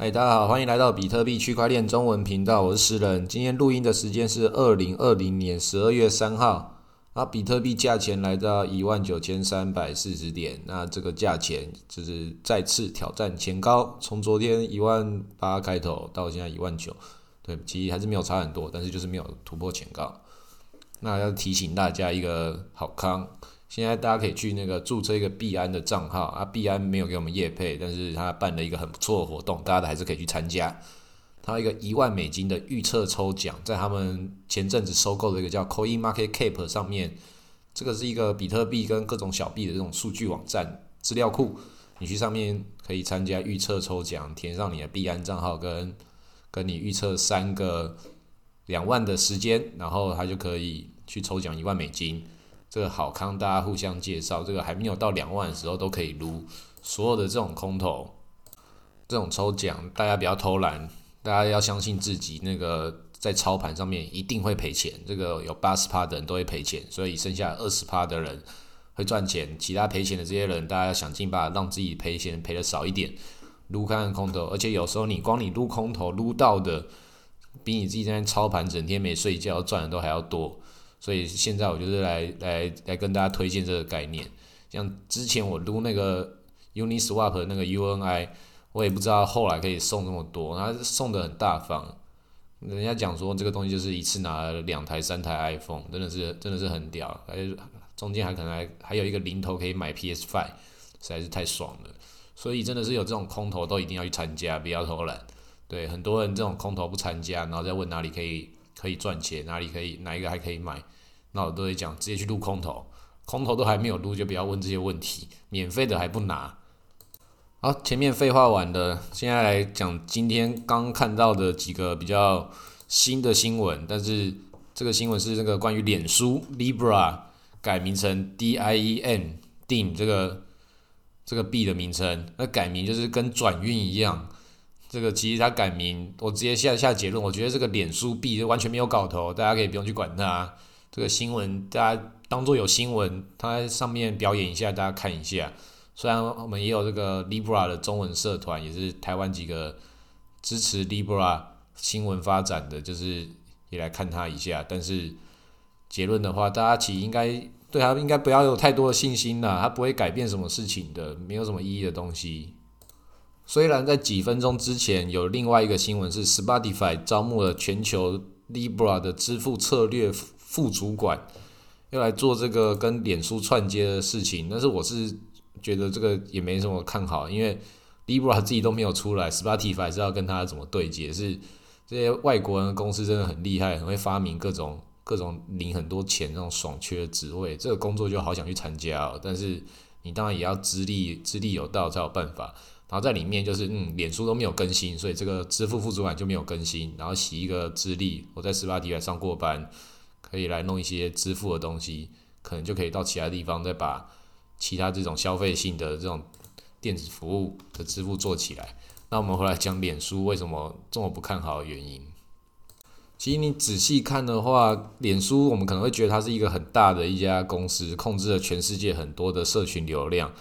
嗨，大家好，欢迎来到比特币区块链中文频道，我是诗人。今天录音的时间是二零二零年十二月三号。啊，比特币价钱来到一万九千三百四十点，那这个价钱就是再次挑战前高，从昨天一万八开头到现在一万九，对，其实还是没有差很多，但是就是没有突破前高。那要提醒大家一个好康。现在大家可以去那个注册一个币安的账号啊，币安没有给我们业配，但是他办了一个很不错的活动，大家还是可以去参加。他一个一万美金的预测抽奖，在他们前阵子收购的一个叫 Coin Market Cap 上面，这个是一个比特币跟各种小币的这种数据网站资料库，你去上面可以参加预测抽奖，填上你的币安账号跟跟你预测三个两万的时间，然后他就可以去抽奖一万美金。这个好康，大家互相介绍。这个还没有到两万的时候都可以撸，所有的这种空头，这种抽奖，大家不要偷懒，大家要相信自己。那个在操盘上面一定会赔钱，这个有八十趴的人都会赔钱，所以剩下二十趴的人会赚钱。其他赔钱的这些人，大家要想尽办法让自己赔钱赔的少一点，撸看看空头。而且有时候你光你撸空头撸到的，比你自己在操盘整天没睡觉赚的都还要多。所以现在我就是来来来跟大家推荐这个概念，像之前我撸那个 Uniswap 那个 UNI，我也不知道后来可以送那么多，他送的很大方，人家讲说这个东西就是一次拿两台三台 iPhone，真的是真的是很屌，还中间还可能还还有一个零头可以买 PS Five，实在是太爽了。所以真的是有这种空投都一定要去参加，不要偷懒。对，很多人这种空投不参加，然后再问哪里可以。可以赚钱，哪里可以，哪一个还可以买？那我都会讲，直接去撸空头，空头都还没有撸，就不要问这些问题，免费的还不拿。好，前面废话完的，现在来讲今天刚看到的几个比较新的新闻，但是这个新闻是这个关于脸书 Libra 改名成 D I E N d e n 这个这个币的名称，那改名就是跟转运一样。这个其实他改名，我直接下下结论，我觉得这个脸书币完全没有搞头，大家可以不用去管它。这个新闻大家当做有新闻，它上面表演一下，大家看一下。虽然我们也有这个 Libra 的中文社团，也是台湾几个支持 Libra 新闻发展的，就是也来看它一下。但是结论的话，大家其实应该对它应该不要有太多的信心啦，它不会改变什么事情的，没有什么意义的东西。虽然在几分钟之前有另外一个新闻是 Spotify 招募了全球 Libra 的支付策略副主管，要来做这个跟脸书串接的事情，但是我是觉得这个也没什么看好，因为 Libra 自己都没有出来，Spotify 是要跟他怎么对接？是这些外国人的公司真的很厉害，很会发明各种各种领很多钱那种爽缺职位，这个工作就好想去参加哦，但是你当然也要资历资历有道才有办法。然后在里面就是，嗯，脸书都没有更新，所以这个支付副主管就没有更新。然后洗一个资历，我在十八题来上过班，可以来弄一些支付的东西，可能就可以到其他地方再把其他这种消费性的这种电子服务的支付做起来。那我们回来讲脸书为什么这么不看好的原因。其实你仔细看的话，脸书我们可能会觉得它是一个很大的一家公司，控制了全世界很多的社群流量。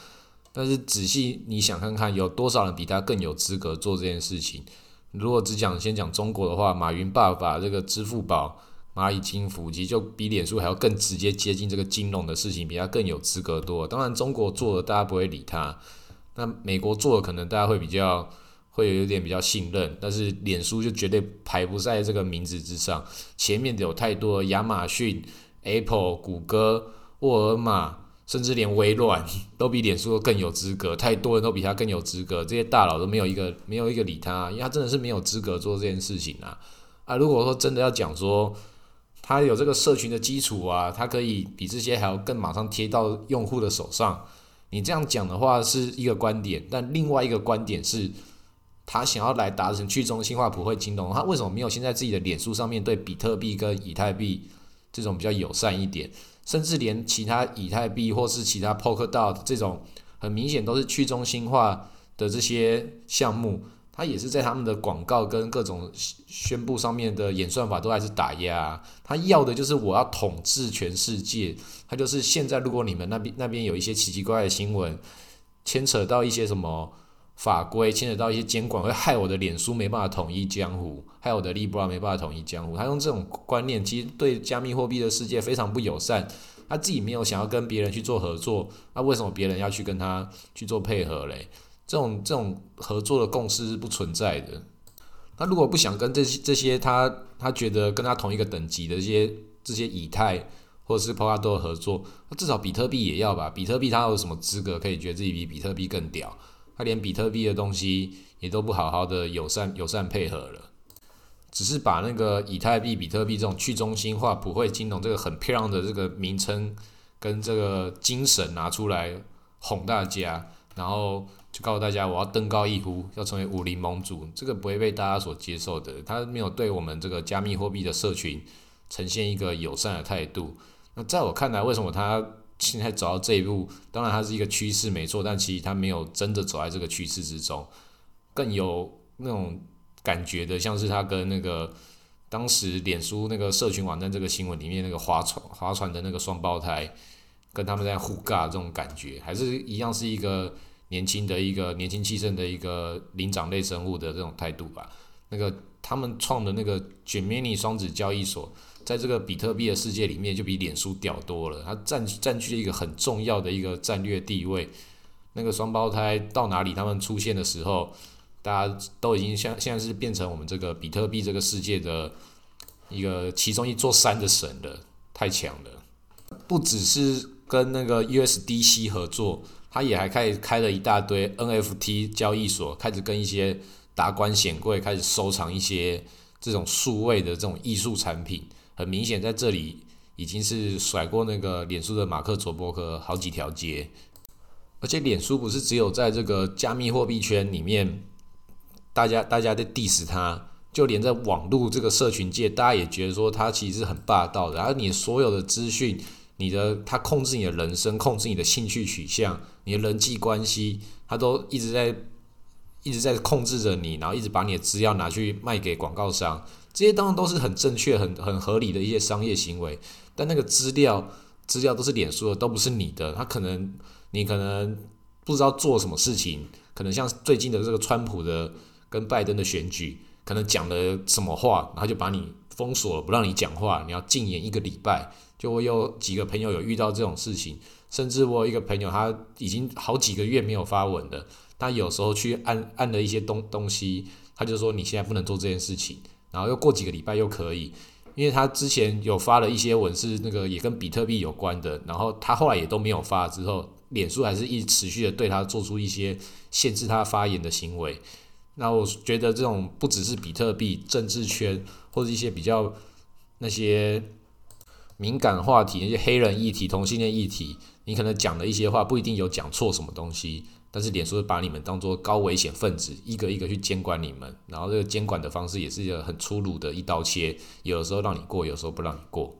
但是仔细你想看看，有多少人比他更有资格做这件事情？如果只讲先讲中国的话，马云爸爸这个支付宝、蚂蚁金服，其实就比脸书还要更直接接近这个金融的事情，比他更有资格多。当然，中国做的大家不会理他，那美国做的可能大家会比较会有点比较信任，但是脸书就绝对排不在这个名字之上。前面有太多亚马逊、Apple、谷歌、沃尔玛。甚至连微软 都比脸书更有资格，太多人都比他更有资格，这些大佬都没有一个没有一个理他，因为他真的是没有资格做这件事情啊！啊，如果说真的要讲说他有这个社群的基础啊，他可以比这些还要更马上贴到用户的手上，你这样讲的话是一个观点，但另外一个观点是，他想要来达成去中心化普惠金融，他为什么没有先在自己的脸书上面对比特币跟以太币这种比较友善一点？甚至连其他以太币或是其他 Polkadot 这种很明显都是去中心化的这些项目，它也是在他们的广告跟各种宣布上面的演算法都还是打压。他要的就是我要统治全世界。他就是现在，如果你们那边那边有一些奇奇怪怪的新闻，牵扯到一些什么法规，牵扯到一些监管，会害我的脸书没办法统一江湖，害我的 Libra 没办法统一江湖。他用这种观念，其实对加密货币的世界非常不友善。他自己没有想要跟别人去做合作，那为什么别人要去跟他去做配合嘞？这种这种合作的共识是不存在的。那如果不想跟这些这些他他觉得跟他同一个等级的这些这些以太或者是 Polkadot 合作，那至少比特币也要吧？比特币他有什么资格可以觉得自己比比特币更屌？他连比特币的东西也都不好好的友善友善配合了。只是把那个以太币、比特币这种去中心化、普惠金融这个很漂亮的这个名称跟这个精神拿出来哄大家，然后就告诉大家我要登高一呼，要成为武林盟主，这个不会被大家所接受的。他没有对我们这个加密货币的社群呈现一个友善的态度。那在我看来，为什么他现在走到这一步？当然，它是一个趋势没错，但其实他没有真的走在这个趋势之中，更有那种。感觉的像是他跟那个当时脸书那个社群网站这个新闻里面那个划船划船的那个双胞胎，跟他们在互尬这种感觉，还是一样是一个年轻的一个年轻气盛的一个灵长类生物的这种态度吧。那个他们创的那个 Gemini 双子交易所，在这个比特币的世界里面就比脸书屌多了，它占占据了一个很重要的一个战略地位。那个双胞胎到哪里，他们出现的时候。大家都已经现现在是变成我们这个比特币这个世界的一个其中一座山的神了，太强了。不只是跟那个 USDC 合作，他也还开开了一大堆 NFT 交易所，开始跟一些达官显贵开始收藏一些这种数位的这种艺术产品。很明显，在这里已经是甩过那个脸书的马克·佐伯克好几条街。而且，脸书不是只有在这个加密货币圈里面。大家大家在 diss 他，就连在网络这个社群界，大家也觉得说他其实是很霸道的。然后你所有的资讯，你的他控制你的人生，控制你的兴趣取向，你的人际关系，他都一直在一直在控制着你，然后一直把你的资料拿去卖给广告商。这些当然都是很正确、很很合理的一些商业行为。但那个资料资料都是脸书的，都不是你的。他可能你可能不知道做什么事情，可能像最近的这个川普的。跟拜登的选举可能讲了什么话，然后就把你封锁了，不让你讲话，你要禁言一个礼拜。就我有几个朋友有遇到这种事情，甚至我一个朋友他已经好几个月没有发文了，他有时候去按按了一些东东西，他就说你现在不能做这件事情，然后又过几个礼拜又可以，因为他之前有发了一些文是那个也跟比特币有关的，然后他后来也都没有发，之后脸书还是一持续的对他做出一些限制他发言的行为。那我觉得这种不只是比特币政治圈或者一些比较那些敏感话题，那些黑人议题、同性恋议题，你可能讲的一些话不一定有讲错什么东西，但是脸书把你们当做高危险分子，一个一个去监管你们，然后这个监管的方式也是一个很粗鲁的一刀切，有的时候让你过，有时候不让你过。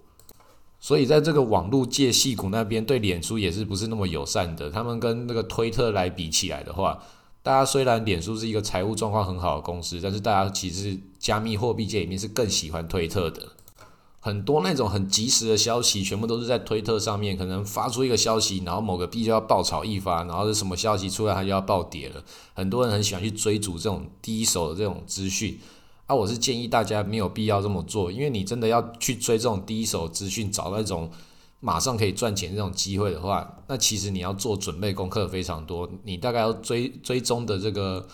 所以在这个网络界，戏骨那边对脸书也是不是那么友善的，他们跟那个推特来比起来的话。大家虽然脸书是一个财务状况很好的公司，但是大家其实加密货币界里面是更喜欢推特的。很多那种很及时的消息，全部都是在推特上面，可能发出一个消息，然后某个币就要爆炒一发，然后是什么消息出来，它就要暴跌了。很多人很喜欢去追逐这种第一手的这种资讯。啊，我是建议大家没有必要这么做，因为你真的要去追这种第一手资讯，找那种。马上可以赚钱这种机会的话，那其实你要做准备功课非常多。你大概要追追踪的这个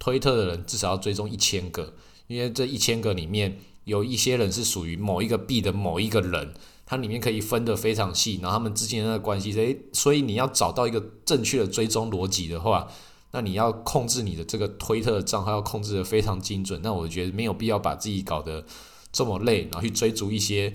推特的人至少要追踪一千个，因为这一千个里面有一些人是属于某一个币的某一个人，它里面可以分得非常细，然后他们之间的关系，诶，所以你要找到一个正确的追踪逻辑的话，那你要控制你的这个推特账号要控制的非常精准。那我觉得没有必要把自己搞得这么累，然后去追逐一些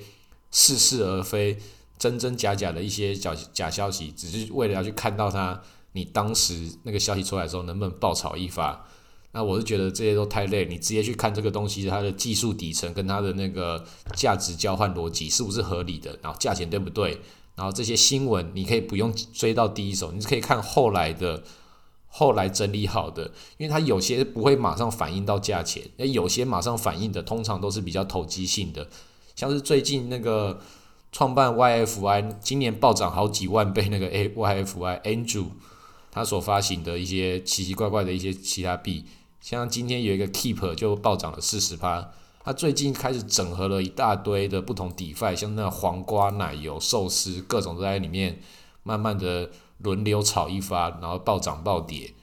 似是而非。真真假假的一些假假消息，只是为了要去看到它，你当时那个消息出来的时候能不能爆炒一发？那我是觉得这些都太累，你直接去看这个东西它的技术底层跟它的那个价值交换逻辑是不是合理的，然后价钱对不对？然后这些新闻你可以不用追到第一手，你可以看后来的后来整理好的，因为它有些不会马上反映到价钱，那有些马上反映的通常都是比较投机性的，像是最近那个。创办 YFI 今年暴涨好几万倍，那个 A YFI Andrew 它所发行的一些奇奇怪怪的一些其他币，像今天有一个 Keep 就暴涨了四十趴。它最近开始整合了一大堆的不同 DeFi，像那黄瓜、奶油、寿司，各种都在里面，慢慢的轮流炒一发，然后暴涨暴跌。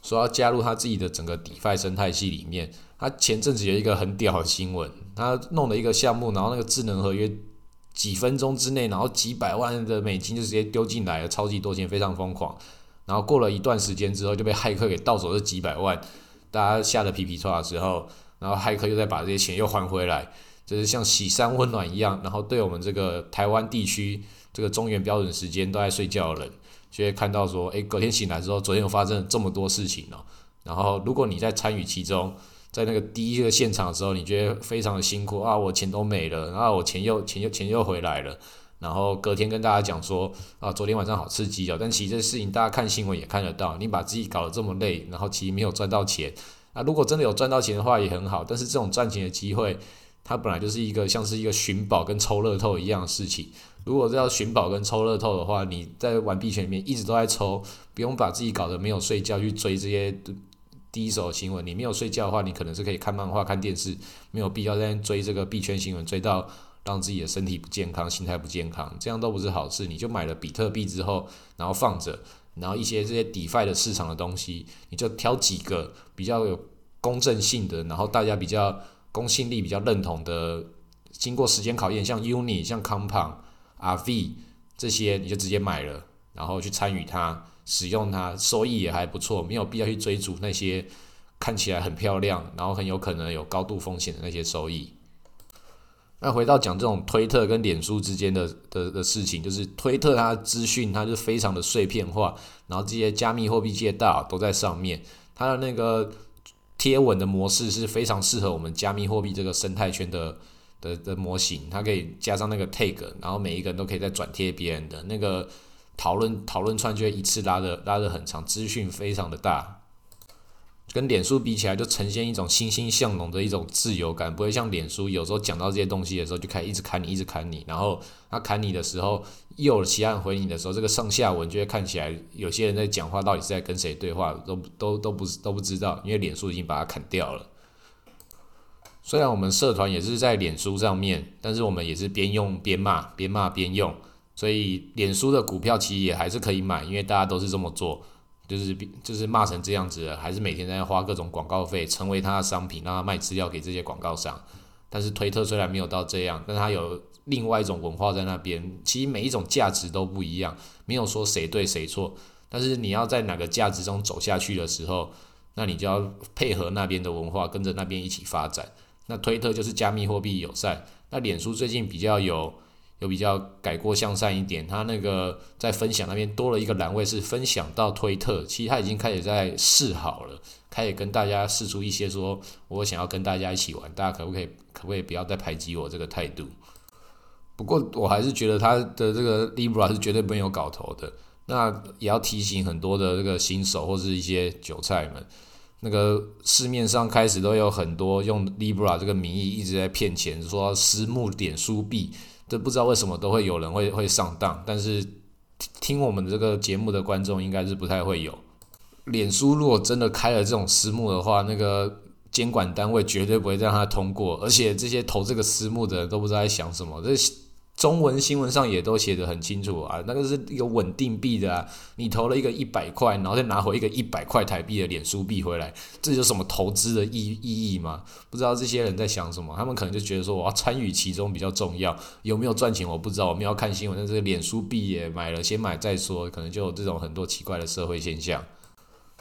说要加入他自己的整个 DeFi 生态系里面，他前阵子有一个很屌的新闻，他弄了一个项目，然后那个智能合约几分钟之内，然后几百万的美金就直接丢进来了，超级多钱，非常疯狂。然后过了一段时间之后，就被骇客给盗走这几百万，大家吓得皮皮抽的时候。然后骇客又再把这些钱又还回来，就是像喜山温暖一样。然后对我们这个台湾地区这个中原标准时间都在睡觉的人，就会看到说，诶，隔天醒来之后，昨天又发生这么多事情哦。然后如果你在参与其中，在那个第一个现场的时候，你觉得非常的辛苦啊，我钱都没了，然后我钱又钱又钱又回来了。然后隔天跟大家讲说，啊，昨天晚上好刺激哦。但其实这事情大家看新闻也看得到，你把自己搞得这么累，然后其实没有赚到钱。啊，如果真的有赚到钱的话也很好，但是这种赚钱的机会，它本来就是一个像是一个寻宝跟抽乐透一样的事情。如果要寻宝跟抽乐透的话，你在玩币圈里面一直都在抽，不用把自己搞得没有睡觉去追这些第一手新闻。你没有睡觉的话，你可能是可以看漫画、看电视，没有必要在追这个币圈新闻，追到让自己的身体不健康、心态不健康，这样都不是好事。你就买了比特币之后，然后放着。然后一些这些 DeFi 的市场的东西，你就挑几个比较有公正性的，然后大家比较公信力比较认同的，经过时间考验，像 Uni、像 Compound、RV 这些，你就直接买了，然后去参与它，使用它，收益也还不错，没有必要去追逐那些看起来很漂亮，然后很有可能有高度风险的那些收益。那回到讲这种推特跟脸书之间的的的事情，就是推特它资讯它就非常的碎片化，然后这些加密货币界大都在上面，它的那个贴文的模式是非常适合我们加密货币这个生态圈的的的模型，它可以加上那个 tag，然后每一个人都可以再转贴别人的那个讨论讨论串，就会一次拉的拉的很长，资讯非常的大。跟脸书比起来，就呈现一种欣欣向荣的一种自由感，不会像脸书有时候讲到这些东西的时候，就开始一直砍你，一直砍你，然后他砍你的时候，又有其他人回你的时候，这个上下文就会看起来有些人在讲话，到底是在跟谁对话，都都都不都不知道，因为脸书已经把它砍掉了。虽然我们社团也是在脸书上面，但是我们也是边用边骂，边骂边用，所以脸书的股票其实也还是可以买，因为大家都是这么做。就是就是骂成这样子，还是每天在花各种广告费，成为他的商品，让他卖资料给这些广告商。但是推特虽然没有到这样，但他有另外一种文化在那边。其实每一种价值都不一样，没有说谁对谁错。但是你要在哪个价值中走下去的时候，那你就要配合那边的文化，跟着那边一起发展。那推特就是加密货币友善，那脸书最近比较有。有比较改过向善一点，他那个在分享那边多了一个栏位是分享到推特，其实他已经开始在试好了，开始跟大家试出一些说，我想要跟大家一起玩，大家可不可以可不可以不要再排挤我这个态度？不过我还是觉得他的这个 Libra 是绝对没有搞头的，那也要提醒很多的这个新手或是一些韭菜们，那个市面上开始都有很多用 Libra 这个名义一直在骗钱，说私募点书币。这不知道为什么都会有人会会上当，但是听我们这个节目的观众应该是不太会有。脸书如果真的开了这种私募的话，那个监管单位绝对不会让他通过，而且这些投这个私募的人都不知道在想什么。这。中文新闻上也都写的很清楚啊，那个是一个稳定币的啊，你投了一个一百块，然后再拿回一个一百块台币的脸书币回来，这有什么投资的意意义吗？不知道这些人在想什么，他们可能就觉得说我要参与其中比较重要，有没有赚钱我不知道，我们要看新闻，但是脸书币也买了，先买再说，可能就有这种很多奇怪的社会现象。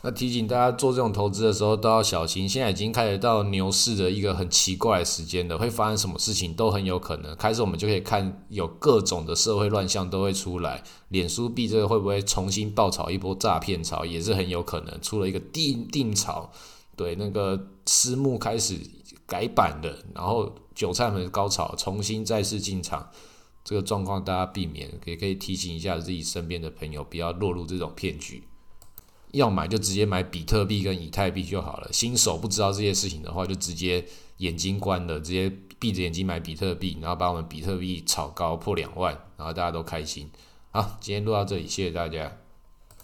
那提醒大家做这种投资的时候都要小心。现在已经开始到牛市的一个很奇怪的时间了，会发生什么事情都很有可能。开始我们就可以看有各种的社会乱象都会出来。脸书币这个会不会重新爆炒一波诈骗潮，也是很有可能。出了一个定定潮，对那个私募开始改版的，然后韭菜们高潮重新再次进场，这个状况大家避免，也可以提醒一下自己身边的朋友，不要落入这种骗局。要买就直接买比特币跟以太币就好了。新手不知道这些事情的话，就直接眼睛关了，直接闭着眼睛买比特币，然后把我们比特币炒高破两万，然后大家都开心。好，今天录到这里，谢谢大家。